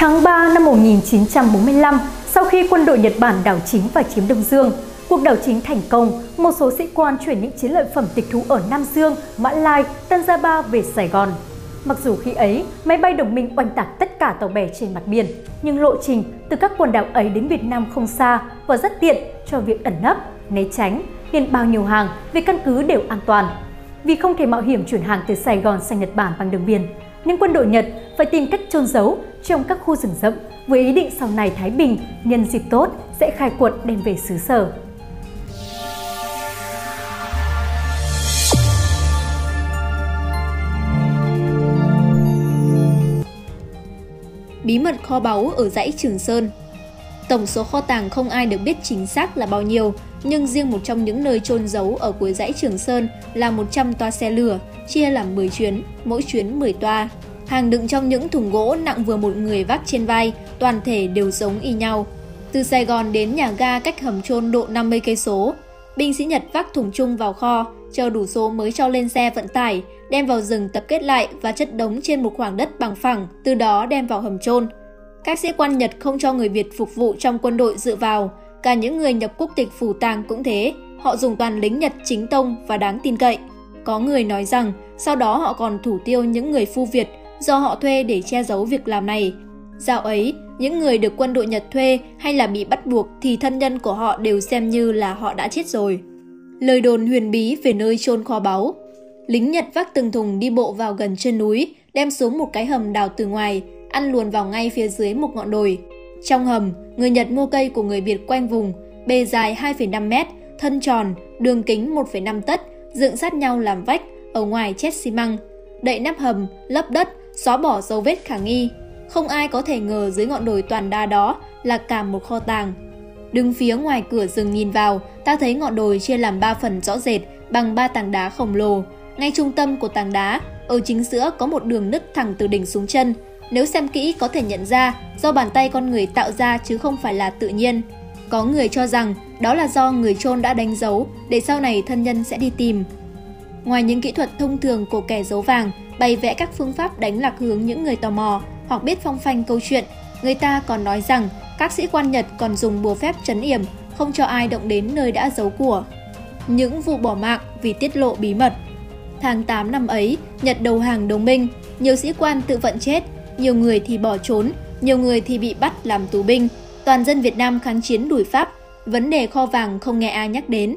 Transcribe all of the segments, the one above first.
Tháng 3 năm 1945, sau khi quân đội Nhật Bản đảo chính và chiếm Đông Dương, cuộc đảo chính thành công, một số sĩ quan chuyển những chiến lợi phẩm tịch thu ở Nam Dương, Mã Lai, Tân Gia Ba về Sài Gòn. Mặc dù khi ấy, máy bay đồng minh oanh tạc tất cả tàu bè trên mặt biển, nhưng lộ trình từ các quần đảo ấy đến Việt Nam không xa và rất tiện cho việc ẩn nấp, né tránh, nên bao nhiêu hàng về căn cứ đều an toàn. Vì không thể mạo hiểm chuyển hàng từ Sài Gòn sang Nhật Bản bằng đường biển, nhưng quân đội Nhật phải tìm cách trôn giấu trong các khu rừng rậm với ý định sau này Thái Bình nhân dịp tốt sẽ khai quật đem về xứ sở. Bí mật kho báu ở dãy Trường Sơn Tổng số kho tàng không ai được biết chính xác là bao nhiêu, nhưng riêng một trong những nơi chôn giấu ở cuối dãy Trường Sơn là 100 toa xe lửa, chia làm 10 chuyến, mỗi chuyến 10 toa. Hàng đựng trong những thùng gỗ nặng vừa một người vác trên vai, toàn thể đều giống y nhau. Từ Sài Gòn đến nhà ga cách hầm chôn độ 50 cây số, binh sĩ Nhật vác thùng chung vào kho, chờ đủ số mới cho lên xe vận tải, đem vào rừng tập kết lại và chất đống trên một khoảng đất bằng phẳng, từ đó đem vào hầm chôn. Các sĩ quan Nhật không cho người Việt phục vụ trong quân đội dựa vào, cả những người nhập quốc tịch phủ tàng cũng thế, họ dùng toàn lính Nhật chính tông và đáng tin cậy. Có người nói rằng sau đó họ còn thủ tiêu những người phu Việt do họ thuê để che giấu việc làm này. Dạo ấy, những người được quân đội Nhật thuê hay là bị bắt buộc thì thân nhân của họ đều xem như là họ đã chết rồi. Lời đồn huyền bí về nơi chôn kho báu Lính Nhật vác từng thùng đi bộ vào gần chân núi, đem xuống một cái hầm đào từ ngoài, ăn luồn vào ngay phía dưới một ngọn đồi. Trong hầm, người Nhật mua cây của người Việt quanh vùng, bề dài 2,5 mét, thân tròn, đường kính 1,5 tấc, dựng sát nhau làm vách, ở ngoài chết xi măng. Đậy nắp hầm, lấp đất, xóa bỏ dấu vết khả nghi. Không ai có thể ngờ dưới ngọn đồi toàn đa đó là cả một kho tàng. Đứng phía ngoài cửa rừng nhìn vào, ta thấy ngọn đồi chia làm 3 phần rõ rệt bằng ba tảng đá khổng lồ. Ngay trung tâm của tảng đá, ở chính giữa có một đường nứt thẳng từ đỉnh xuống chân. Nếu xem kỹ có thể nhận ra do bàn tay con người tạo ra chứ không phải là tự nhiên. Có người cho rằng đó là do người chôn đã đánh dấu để sau này thân nhân sẽ đi tìm. Ngoài những kỹ thuật thông thường của kẻ giấu vàng, bày vẽ các phương pháp đánh lạc hướng những người tò mò hoặc biết phong phanh câu chuyện, người ta còn nói rằng các sĩ quan Nhật còn dùng bùa phép trấn yểm, không cho ai động đến nơi đã giấu của. Những vụ bỏ mạng vì tiết lộ bí mật Tháng 8 năm ấy, Nhật đầu hàng đồng minh, nhiều sĩ quan tự vận chết, nhiều người thì bỏ trốn, nhiều người thì bị bắt làm tù binh. Toàn dân Việt Nam kháng chiến đuổi Pháp, vấn đề kho vàng không nghe ai nhắc đến.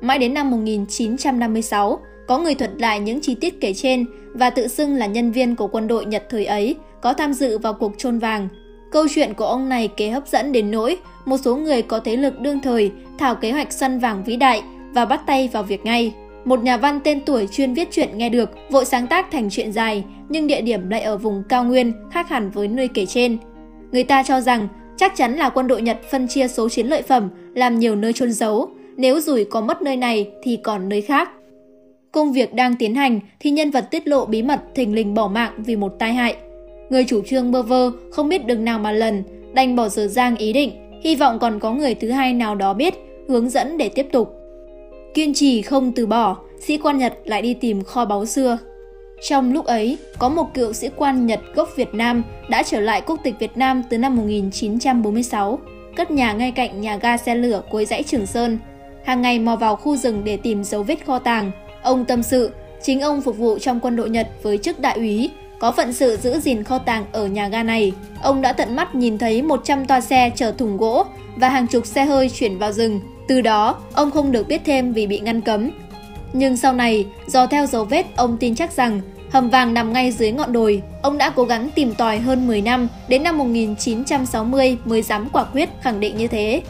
Mãi đến năm 1956, có người thuật lại những chi tiết kể trên và tự xưng là nhân viên của quân đội Nhật thời ấy có tham dự vào cuộc trôn vàng. Câu chuyện của ông này kế hấp dẫn đến nỗi một số người có thế lực đương thời thảo kế hoạch săn vàng vĩ đại và bắt tay vào việc ngay. Một nhà văn tên tuổi chuyên viết chuyện nghe được, vội sáng tác thành chuyện dài, nhưng địa điểm lại ở vùng cao nguyên, khác hẳn với nơi kể trên. Người ta cho rằng chắc chắn là quân đội Nhật phân chia số chiến lợi phẩm, làm nhiều nơi chôn giấu. Nếu rủi có mất nơi này thì còn nơi khác. Công việc đang tiến hành thì nhân vật tiết lộ bí mật thình lình bỏ mạng vì một tai hại. Người chủ trương bơ vơ không biết đường nào mà lần, đành bỏ dở dang ý định, hy vọng còn có người thứ hai nào đó biết, hướng dẫn để tiếp tục. Kiên trì không từ bỏ, sĩ quan Nhật lại đi tìm kho báu xưa. Trong lúc ấy, có một cựu sĩ quan Nhật gốc Việt Nam đã trở lại quốc tịch Việt Nam từ năm 1946, cất nhà ngay cạnh nhà ga xe lửa cuối dãy Trường Sơn. Hàng ngày mò vào khu rừng để tìm dấu vết kho tàng. Ông tâm sự, chính ông phục vụ trong quân đội Nhật với chức đại úy, có phận sự giữ gìn kho tàng ở nhà ga này. Ông đã tận mắt nhìn thấy 100 toa xe chở thùng gỗ và hàng chục xe hơi chuyển vào rừng. Từ đó, ông không được biết thêm vì bị ngăn cấm. Nhưng sau này, do theo dấu vết, ông tin chắc rằng hầm vàng nằm ngay dưới ngọn đồi. Ông đã cố gắng tìm tòi hơn 10 năm, đến năm 1960 mới dám quả quyết khẳng định như thế.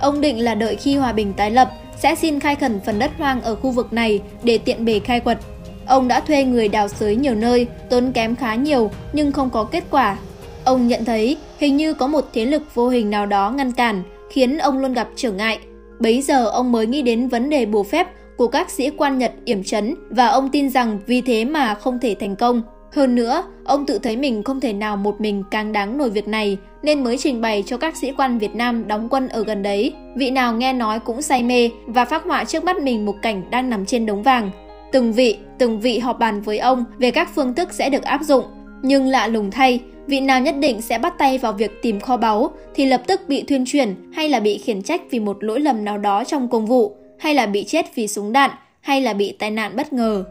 Ông định là đợi khi hòa bình tái lập, sẽ xin khai khẩn phần đất hoang ở khu vực này để tiện bề khai quật. Ông đã thuê người đào xới nhiều nơi, tốn kém khá nhiều nhưng không có kết quả. Ông nhận thấy hình như có một thế lực vô hình nào đó ngăn cản, khiến ông luôn gặp trở ngại. Bấy giờ ông mới nghĩ đến vấn đề bùa phép của các sĩ quan Nhật yểm chấn và ông tin rằng vì thế mà không thể thành công. Hơn nữa, ông tự thấy mình không thể nào một mình càng đáng nổi việc này nên mới trình bày cho các sĩ quan Việt Nam đóng quân ở gần đấy. Vị nào nghe nói cũng say mê và phát họa trước mắt mình một cảnh đang nằm trên đống vàng. Từng vị, từng vị họp bàn với ông về các phương thức sẽ được áp dụng. Nhưng lạ lùng thay, vị nào nhất định sẽ bắt tay vào việc tìm kho báu thì lập tức bị thuyên chuyển hay là bị khiển trách vì một lỗi lầm nào đó trong công vụ, hay là bị chết vì súng đạn, hay là bị tai nạn bất ngờ.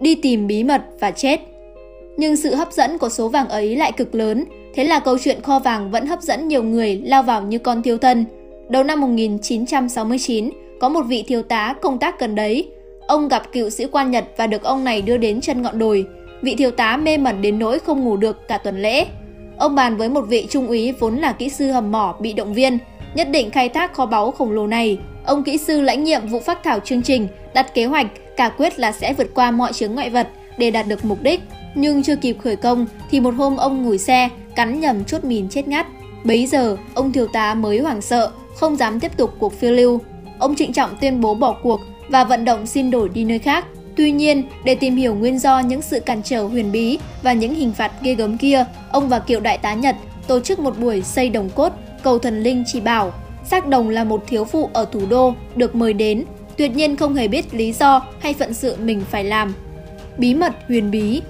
Đi tìm bí mật và chết. Nhưng sự hấp dẫn của số vàng ấy lại cực lớn, thế là câu chuyện kho vàng vẫn hấp dẫn nhiều người lao vào như con thiêu thân. Đầu năm 1969, có một vị thiếu tá công tác gần đấy. Ông gặp cựu sĩ quan Nhật và được ông này đưa đến chân ngọn đồi. Vị thiếu tá mê mẩn đến nỗi không ngủ được cả tuần lễ. Ông bàn với một vị trung úy vốn là kỹ sư hầm mỏ bị động viên, nhất định khai thác kho báu khổng lồ này. Ông kỹ sư lãnh nhiệm vụ phát thảo chương trình, đặt kế hoạch, cả quyết là sẽ vượt qua mọi chướng ngại vật để đạt được mục đích. Nhưng chưa kịp khởi công thì một hôm ông ngồi xe, cắn nhầm chốt mìn chết ngắt. Bấy giờ, ông thiếu tá mới hoảng sợ, không dám tiếp tục cuộc phiêu lưu. Ông trịnh trọng tuyên bố bỏ cuộc và vận động xin đổi đi nơi khác. Tuy nhiên, để tìm hiểu nguyên do những sự cản trở huyền bí và những hình phạt ghê gớm kia, ông và cựu đại tá Nhật tổ chức một buổi xây đồng cốt cầu thần linh chỉ bảo. Xác đồng là một thiếu phụ ở thủ đô được mời đến, tuyệt nhiên không hề biết lý do hay phận sự mình phải làm. Bí mật huyền bí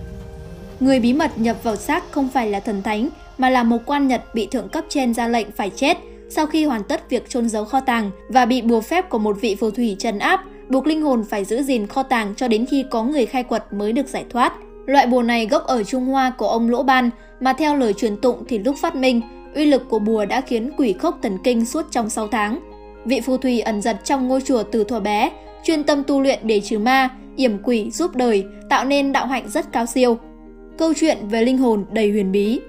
Người bí mật nhập vào xác không phải là thần thánh, mà là một quan Nhật bị thượng cấp trên ra lệnh phải chết sau khi hoàn tất việc chôn giấu kho tàng và bị bùa phép của một vị phù thủy trấn áp, buộc linh hồn phải giữ gìn kho tàng cho đến khi có người khai quật mới được giải thoát. Loại bùa này gốc ở Trung Hoa của ông Lỗ Ban, mà theo lời truyền tụng thì lúc phát minh, uy lực của bùa đã khiến quỷ khốc thần kinh suốt trong 6 tháng. Vị phù thủy ẩn giật trong ngôi chùa từ thuở bé, chuyên tâm tu luyện để trừ ma, yểm quỷ giúp đời, tạo nên đạo hạnh rất cao siêu. Câu chuyện về linh hồn đầy huyền bí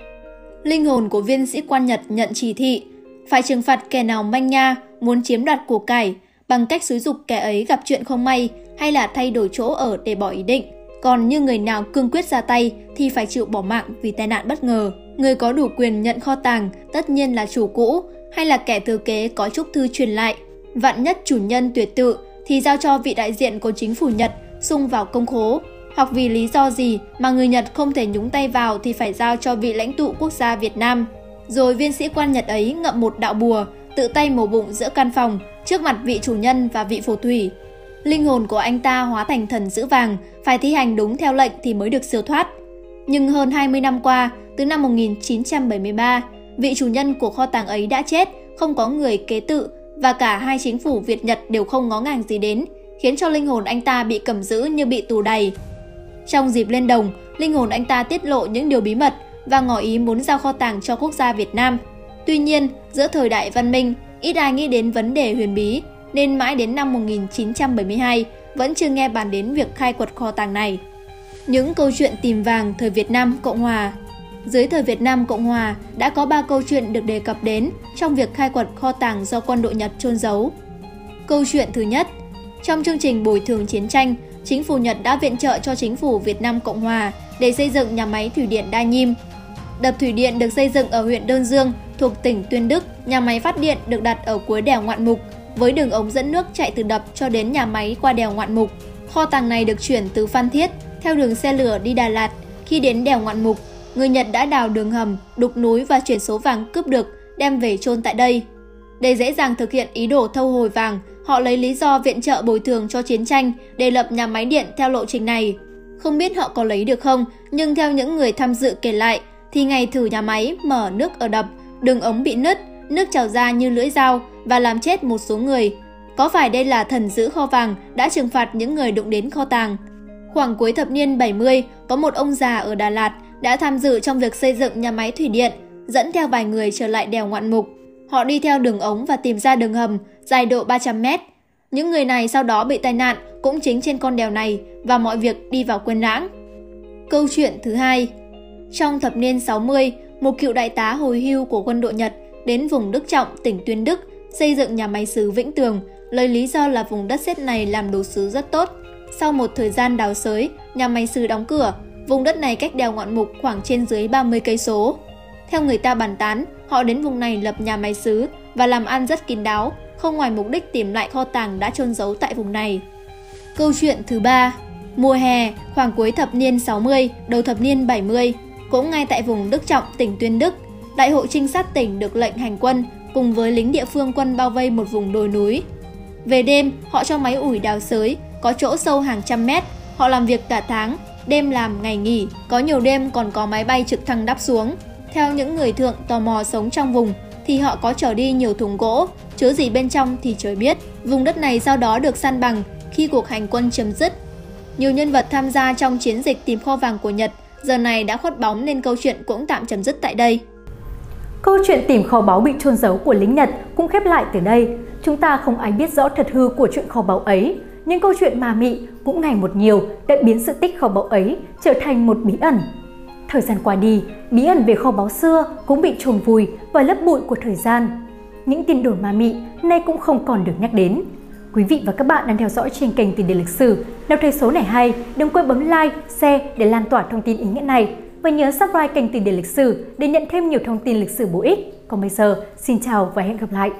Linh hồn của viên sĩ quan Nhật nhận chỉ thị, phải trừng phạt kẻ nào manh nha, muốn chiếm đoạt của cải, bằng cách xúi dục kẻ ấy gặp chuyện không may hay là thay đổi chỗ ở để bỏ ý định. Còn như người nào cương quyết ra tay thì phải chịu bỏ mạng vì tai nạn bất ngờ. Người có đủ quyền nhận kho tàng tất nhiên là chủ cũ hay là kẻ thừa kế có chúc thư truyền lại. Vạn nhất chủ nhân tuyệt tự thì giao cho vị đại diện của chính phủ Nhật xung vào công khố. Hoặc vì lý do gì mà người Nhật không thể nhúng tay vào thì phải giao cho vị lãnh tụ quốc gia Việt Nam. Rồi viên sĩ quan Nhật ấy ngậm một đạo bùa, tự tay mổ bụng giữa căn phòng, trước mặt vị chủ nhân và vị phù thủy. Linh hồn của anh ta hóa thành thần giữ vàng, phải thi hành đúng theo lệnh thì mới được siêu thoát. Nhưng hơn 20 năm qua, từ năm 1973, vị chủ nhân của kho tàng ấy đã chết, không có người kế tự và cả hai chính phủ Việt Nhật đều không ngó ngàng gì đến, khiến cho linh hồn anh ta bị cầm giữ như bị tù đầy. Trong dịp lên đồng, linh hồn anh ta tiết lộ những điều bí mật và ngỏ ý muốn giao kho tàng cho quốc gia Việt Nam. Tuy nhiên, giữa thời đại văn minh, ít ai nghĩ đến vấn đề huyền bí, nên mãi đến năm 1972 vẫn chưa nghe bàn đến việc khai quật kho tàng này. Những câu chuyện tìm vàng thời Việt Nam Cộng Hòa dưới thời Việt Nam Cộng Hòa đã có 3 câu chuyện được đề cập đến trong việc khai quật kho tàng do quân đội Nhật trôn giấu. Câu chuyện thứ nhất, trong chương trình bồi thường chiến tranh, chính phủ Nhật đã viện trợ cho chính phủ Việt Nam Cộng Hòa để xây dựng nhà máy thủy điện Đa Nhiêm Đập thủy điện được xây dựng ở huyện Đơn Dương, thuộc tỉnh Tuyên Đức. Nhà máy phát điện được đặt ở cuối đèo Ngoạn Mục, với đường ống dẫn nước chạy từ đập cho đến nhà máy qua đèo Ngoạn Mục. Kho tàng này được chuyển từ Phan Thiết theo đường xe lửa đi Đà Lạt. Khi đến đèo Ngoạn Mục, người Nhật đã đào đường hầm, đục núi và chuyển số vàng cướp được đem về chôn tại đây. Để dễ dàng thực hiện ý đồ thâu hồi vàng, họ lấy lý do viện trợ bồi thường cho chiến tranh để lập nhà máy điện theo lộ trình này. Không biết họ có lấy được không, nhưng theo những người tham dự kể lại, thì ngày thử nhà máy mở nước ở đập, đường ống bị nứt, nước trào ra như lưỡi dao và làm chết một số người. Có phải đây là thần giữ kho vàng đã trừng phạt những người đụng đến kho tàng? Khoảng cuối thập niên 70, có một ông già ở Đà Lạt đã tham dự trong việc xây dựng nhà máy thủy điện, dẫn theo vài người trở lại đèo ngoạn mục. Họ đi theo đường ống và tìm ra đường hầm dài độ 300 mét. Những người này sau đó bị tai nạn cũng chính trên con đèo này và mọi việc đi vào quên lãng. Câu chuyện thứ hai trong thập niên 60, một cựu đại tá hồi hưu của quân đội Nhật đến vùng Đức Trọng, tỉnh Tuyên Đức, xây dựng nhà máy sứ Vĩnh Tường, lấy lý do là vùng đất sét này làm đồ sứ rất tốt. Sau một thời gian đào xới, nhà máy sứ đóng cửa, vùng đất này cách đèo Ngọn Mục khoảng trên dưới 30 cây số. Theo người ta bàn tán, họ đến vùng này lập nhà máy sứ và làm ăn rất kín đáo, không ngoài mục đích tìm lại kho tàng đã chôn giấu tại vùng này. Câu chuyện thứ ba Mùa hè, khoảng cuối thập niên 60, đầu thập niên 70, cũng ngay tại vùng Đức Trọng, tỉnh Tuyên Đức, đại hội trinh sát tỉnh được lệnh hành quân cùng với lính địa phương quân bao vây một vùng đồi núi. Về đêm, họ cho máy ủi đào sới, có chỗ sâu hàng trăm mét, họ làm việc cả tháng, đêm làm ngày nghỉ, có nhiều đêm còn có máy bay trực thăng đáp xuống. Theo những người thượng tò mò sống trong vùng, thì họ có trở đi nhiều thùng gỗ, chứa gì bên trong thì trời biết. Vùng đất này sau đó được săn bằng khi cuộc hành quân chấm dứt. Nhiều nhân vật tham gia trong chiến dịch tìm kho vàng của Nhật giờ này đã khuất bóng nên câu chuyện cũng tạm chấm dứt tại đây. Câu chuyện tìm kho báu bị chôn giấu của lính Nhật cũng khép lại từ đây. Chúng ta không ai biết rõ thật hư của chuyện kho báu ấy, những câu chuyện mà mị cũng ngày một nhiều đã biến sự tích kho báu ấy trở thành một bí ẩn. Thời gian qua đi, bí ẩn về kho báu xưa cũng bị trồn vùi và lấp bụi của thời gian. Những tin đồn ma mị nay cũng không còn được nhắc đến. Quý vị và các bạn đang theo dõi trên kênh Tiền đề lịch sử. Nếu thấy số này hay, đừng quên bấm like, share để lan tỏa thông tin ý nghĩa này. Và nhớ subscribe kênh Tiền đề lịch sử để nhận thêm nhiều thông tin lịch sử bổ ích. Còn bây giờ, xin chào và hẹn gặp lại!